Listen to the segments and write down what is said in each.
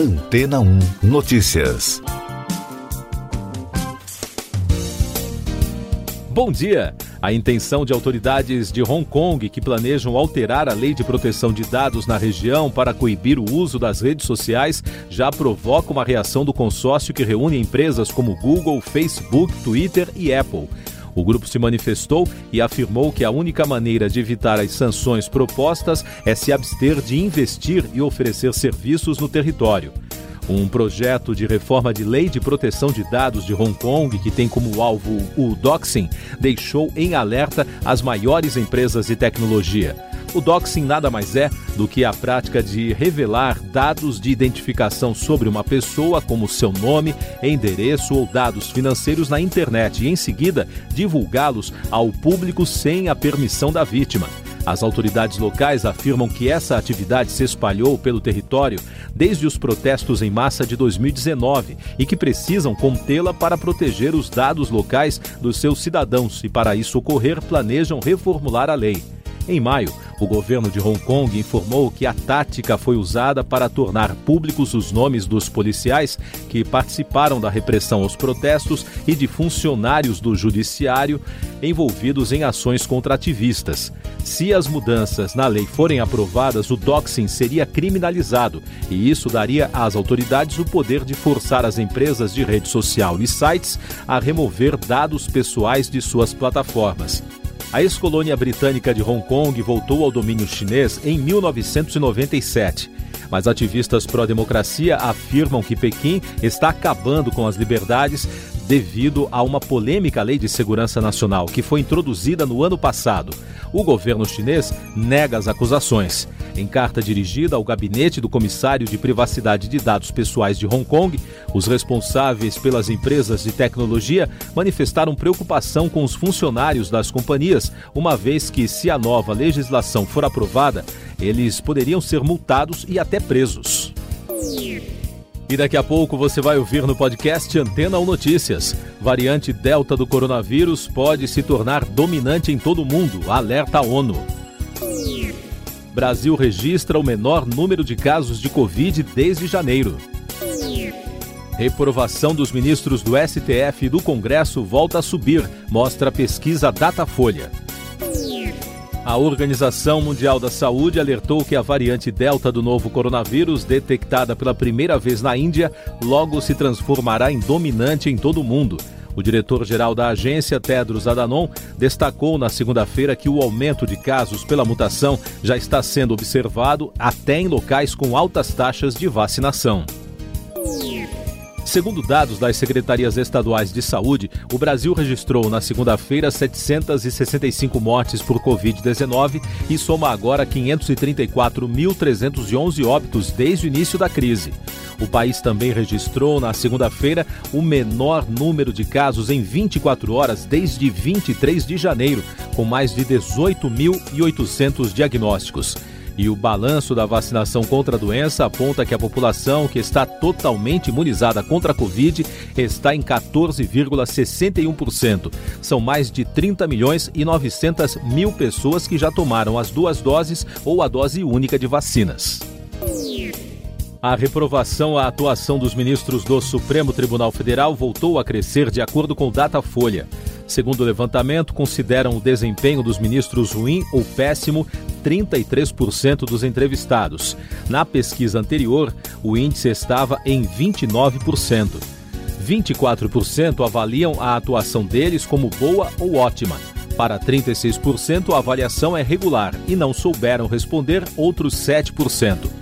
Antena 1 Notícias. Bom dia! A intenção de autoridades de Hong Kong que planejam alterar a lei de proteção de dados na região para coibir o uso das redes sociais já provoca uma reação do consórcio que reúne empresas como Google, Facebook, Twitter e Apple. O grupo se manifestou e afirmou que a única maneira de evitar as sanções propostas é se abster de investir e oferecer serviços no território. Um projeto de reforma de lei de proteção de dados de Hong Kong, que tem como alvo o doxing, deixou em alerta as maiores empresas de tecnologia. O doxing nada mais é do que a prática de revelar dados de identificação sobre uma pessoa, como seu nome, endereço ou dados financeiros na internet e, em seguida, divulgá-los ao público sem a permissão da vítima. As autoridades locais afirmam que essa atividade se espalhou pelo território desde os protestos em massa de 2019 e que precisam contê-la para proteger os dados locais dos seus cidadãos e, para isso ocorrer, planejam reformular a lei. Em maio, o governo de Hong Kong informou que a tática foi usada para tornar públicos os nomes dos policiais que participaram da repressão aos protestos e de funcionários do judiciário envolvidos em ações contra ativistas. Se as mudanças na lei forem aprovadas, o doxing seria criminalizado e isso daria às autoridades o poder de forçar as empresas de rede social e sites a remover dados pessoais de suas plataformas. A ex-colônia britânica de Hong Kong voltou ao domínio chinês em 1997. Mas ativistas pró-democracia afirmam que Pequim está acabando com as liberdades devido a uma polêmica lei de segurança nacional que foi introduzida no ano passado. O governo chinês nega as acusações. Em carta dirigida ao gabinete do comissário de privacidade de dados pessoais de Hong Kong, os responsáveis pelas empresas de tecnologia manifestaram preocupação com os funcionários das companhias, uma vez que, se a nova legislação for aprovada, eles poderiam ser multados e até presos. E daqui a pouco você vai ouvir no podcast Antena ou Notícias. Variante Delta do coronavírus pode se tornar dominante em todo o mundo, alerta a ONU. Brasil registra o menor número de casos de Covid desde janeiro. Reprovação dos ministros do STF e do Congresso volta a subir, mostra a pesquisa Datafolha. A Organização Mundial da Saúde alertou que a variante Delta do novo coronavírus, detectada pela primeira vez na Índia, logo se transformará em dominante em todo o mundo. O diretor-geral da agência, Tedros Adhanom, destacou na segunda-feira que o aumento de casos pela mutação já está sendo observado até em locais com altas taxas de vacinação. Segundo dados das secretarias estaduais de saúde, o Brasil registrou na segunda-feira 765 mortes por Covid-19 e soma agora 534.311 óbitos desde o início da crise. O país também registrou na segunda-feira o menor número de casos em 24 horas desde 23 de janeiro, com mais de 18.800 diagnósticos. E o balanço da vacinação contra a doença aponta que a população que está totalmente imunizada contra a Covid está em 14,61%. São mais de 30 milhões e 900 mil pessoas que já tomaram as duas doses ou a dose única de vacinas. A reprovação à atuação dos ministros do Supremo Tribunal Federal voltou a crescer de acordo com o Datafolha. Segundo o levantamento, consideram o desempenho dos ministros ruim ou péssimo 33% dos entrevistados. Na pesquisa anterior, o índice estava em 29%. 24% avaliam a atuação deles como boa ou ótima. Para 36%, a avaliação é regular e não souberam responder outros 7%.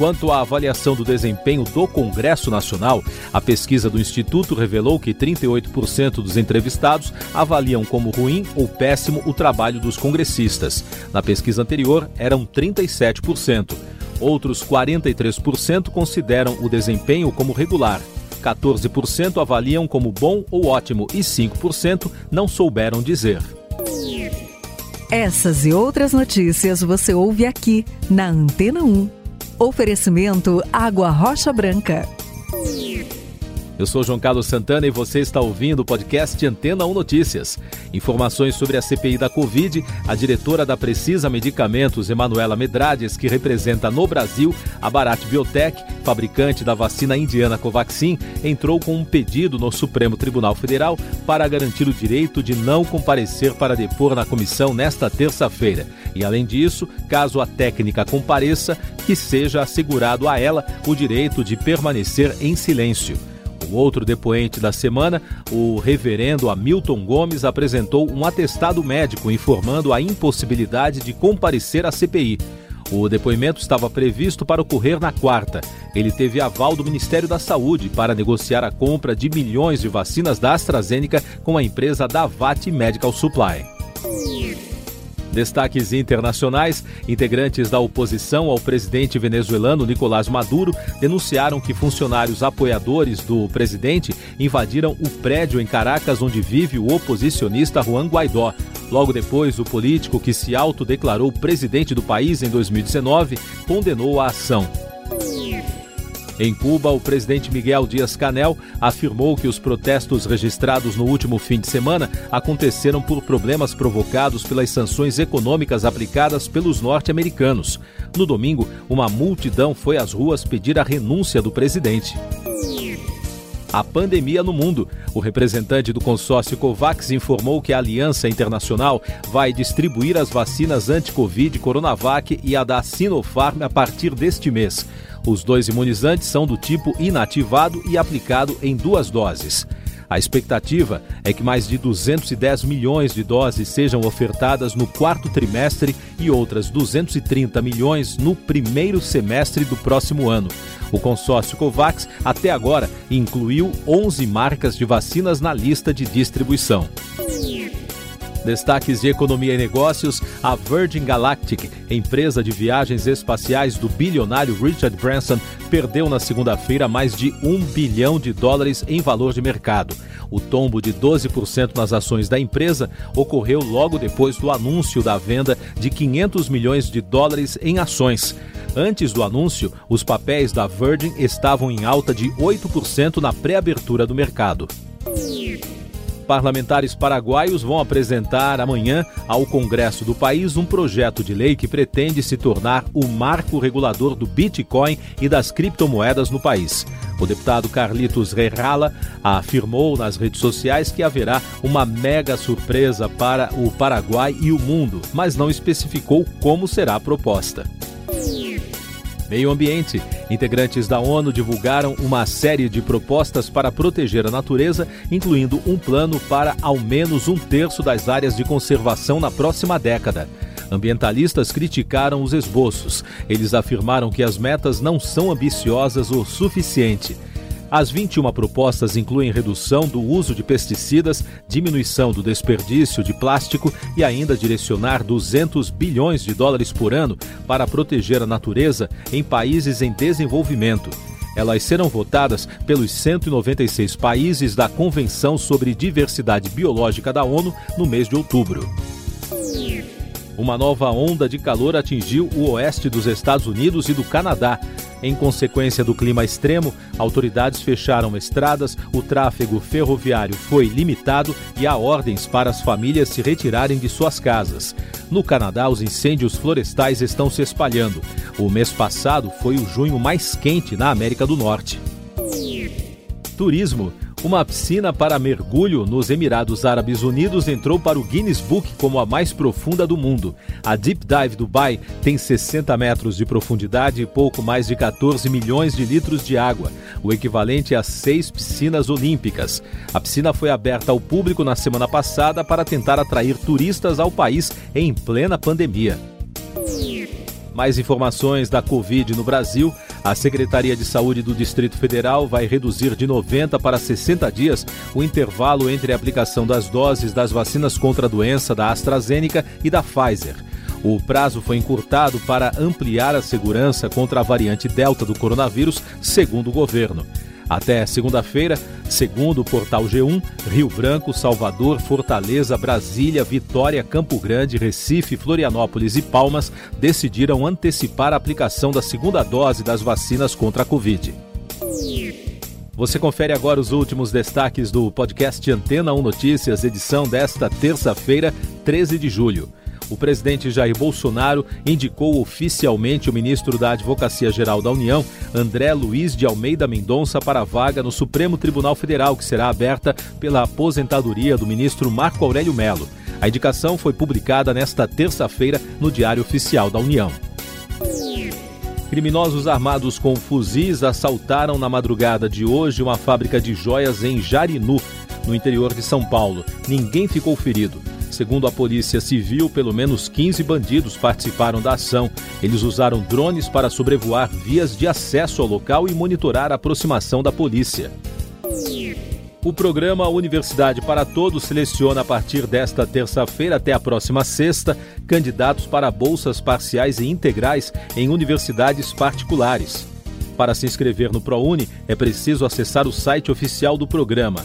Quanto à avaliação do desempenho do Congresso Nacional, a pesquisa do Instituto revelou que 38% dos entrevistados avaliam como ruim ou péssimo o trabalho dos congressistas. Na pesquisa anterior, eram 37%. Outros 43% consideram o desempenho como regular. 14% avaliam como bom ou ótimo e 5% não souberam dizer. Essas e outras notícias você ouve aqui na Antena 1. Oferecimento Água Rocha Branca. Eu sou João Carlos Santana e você está ouvindo o podcast Antena 1 Notícias. Informações sobre a CPI da Covid, a diretora da Precisa Medicamentos, Emanuela Medrades, que representa no Brasil a Bharat Biotech, fabricante da vacina indiana Covaxin, entrou com um pedido no Supremo Tribunal Federal para garantir o direito de não comparecer para depor na comissão nesta terça-feira. E além disso, caso a técnica compareça, que seja assegurado a ela o direito de permanecer em silêncio. O outro depoente da semana, o reverendo Hamilton Gomes, apresentou um atestado médico informando a impossibilidade de comparecer à CPI. O depoimento estava previsto para ocorrer na quarta. Ele teve aval do Ministério da Saúde para negociar a compra de milhões de vacinas da AstraZeneca com a empresa Davat Medical Supply. Destaques internacionais: integrantes da oposição ao presidente venezuelano Nicolás Maduro denunciaram que funcionários apoiadores do presidente invadiram o prédio em Caracas onde vive o oposicionista Juan Guaidó. Logo depois, o político que se autodeclarou presidente do país em 2019 condenou a ação. Em Cuba, o presidente Miguel Dias-Canel afirmou que os protestos registrados no último fim de semana aconteceram por problemas provocados pelas sanções econômicas aplicadas pelos norte-americanos. No domingo, uma multidão foi às ruas pedir a renúncia do presidente a pandemia no mundo. O representante do consórcio COVAX informou que a Aliança Internacional vai distribuir as vacinas anti-Covid Coronavac e a da Sinopharm a partir deste mês. Os dois imunizantes são do tipo inativado e aplicado em duas doses. A expectativa é que mais de 210 milhões de doses sejam ofertadas no quarto trimestre e outras 230 milhões no primeiro semestre do próximo ano. O consórcio COVAX, até agora, incluiu 11 marcas de vacinas na lista de distribuição. Destaques de economia e negócios: a Virgin Galactic, empresa de viagens espaciais do bilionário Richard Branson, perdeu na segunda-feira mais de um bilhão de dólares em valor de mercado. O tombo de 12% nas ações da empresa ocorreu logo depois do anúncio da venda de 500 milhões de dólares em ações. Antes do anúncio, os papéis da Virgin estavam em alta de 8% na pré-abertura do mercado parlamentares paraguaios vão apresentar amanhã ao Congresso do país um projeto de lei que pretende se tornar o marco regulador do Bitcoin e das criptomoedas no país. O deputado Carlitos Rerrala afirmou nas redes sociais que haverá uma mega surpresa para o Paraguai e o mundo, mas não especificou como será a proposta. Meio Ambiente. Integrantes da ONU divulgaram uma série de propostas para proteger a natureza, incluindo um plano para ao menos um terço das áreas de conservação na próxima década. Ambientalistas criticaram os esboços. Eles afirmaram que as metas não são ambiciosas o suficiente. As 21 propostas incluem redução do uso de pesticidas, diminuição do desperdício de plástico e ainda direcionar 200 bilhões de dólares por ano para proteger a natureza em países em desenvolvimento. Elas serão votadas pelos 196 países da Convenção sobre Diversidade Biológica da ONU no mês de outubro. Uma nova onda de calor atingiu o oeste dos Estados Unidos e do Canadá. Em consequência do clima extremo, autoridades fecharam estradas, o tráfego ferroviário foi limitado e há ordens para as famílias se retirarem de suas casas. No Canadá, os incêndios florestais estão se espalhando. O mês passado foi o junho mais quente na América do Norte. Turismo. Uma piscina para mergulho nos Emirados Árabes Unidos entrou para o Guinness Book como a mais profunda do mundo. A Deep Dive Dubai tem 60 metros de profundidade e pouco mais de 14 milhões de litros de água, o equivalente a seis piscinas olímpicas. A piscina foi aberta ao público na semana passada para tentar atrair turistas ao país em plena pandemia. Mais informações da Covid no Brasil. A Secretaria de Saúde do Distrito Federal vai reduzir de 90 para 60 dias o intervalo entre a aplicação das doses das vacinas contra a doença da AstraZeneca e da Pfizer. O prazo foi encurtado para ampliar a segurança contra a variante Delta do coronavírus, segundo o governo. Até segunda-feira, segundo o portal G1, Rio Branco, Salvador, Fortaleza, Brasília, Vitória, Campo Grande, Recife, Florianópolis e Palmas decidiram antecipar a aplicação da segunda dose das vacinas contra a Covid. Você confere agora os últimos destaques do podcast Antena 1 Notícias, edição desta terça-feira, 13 de julho. O presidente Jair Bolsonaro indicou oficialmente o ministro da Advocacia Geral da União, André Luiz de Almeida Mendonça, para a vaga no Supremo Tribunal Federal, que será aberta pela aposentadoria do ministro Marco Aurélio Melo. A indicação foi publicada nesta terça-feira no Diário Oficial da União. Criminosos armados com fuzis assaltaram na madrugada de hoje uma fábrica de joias em Jarinu, no interior de São Paulo. Ninguém ficou ferido. Segundo a Polícia Civil, pelo menos 15 bandidos participaram da ação. Eles usaram drones para sobrevoar vias de acesso ao local e monitorar a aproximação da polícia. O programa Universidade para Todos seleciona a partir desta terça-feira até a próxima sexta candidatos para bolsas parciais e integrais em universidades particulares. Para se inscrever no ProUni, é preciso acessar o site oficial do programa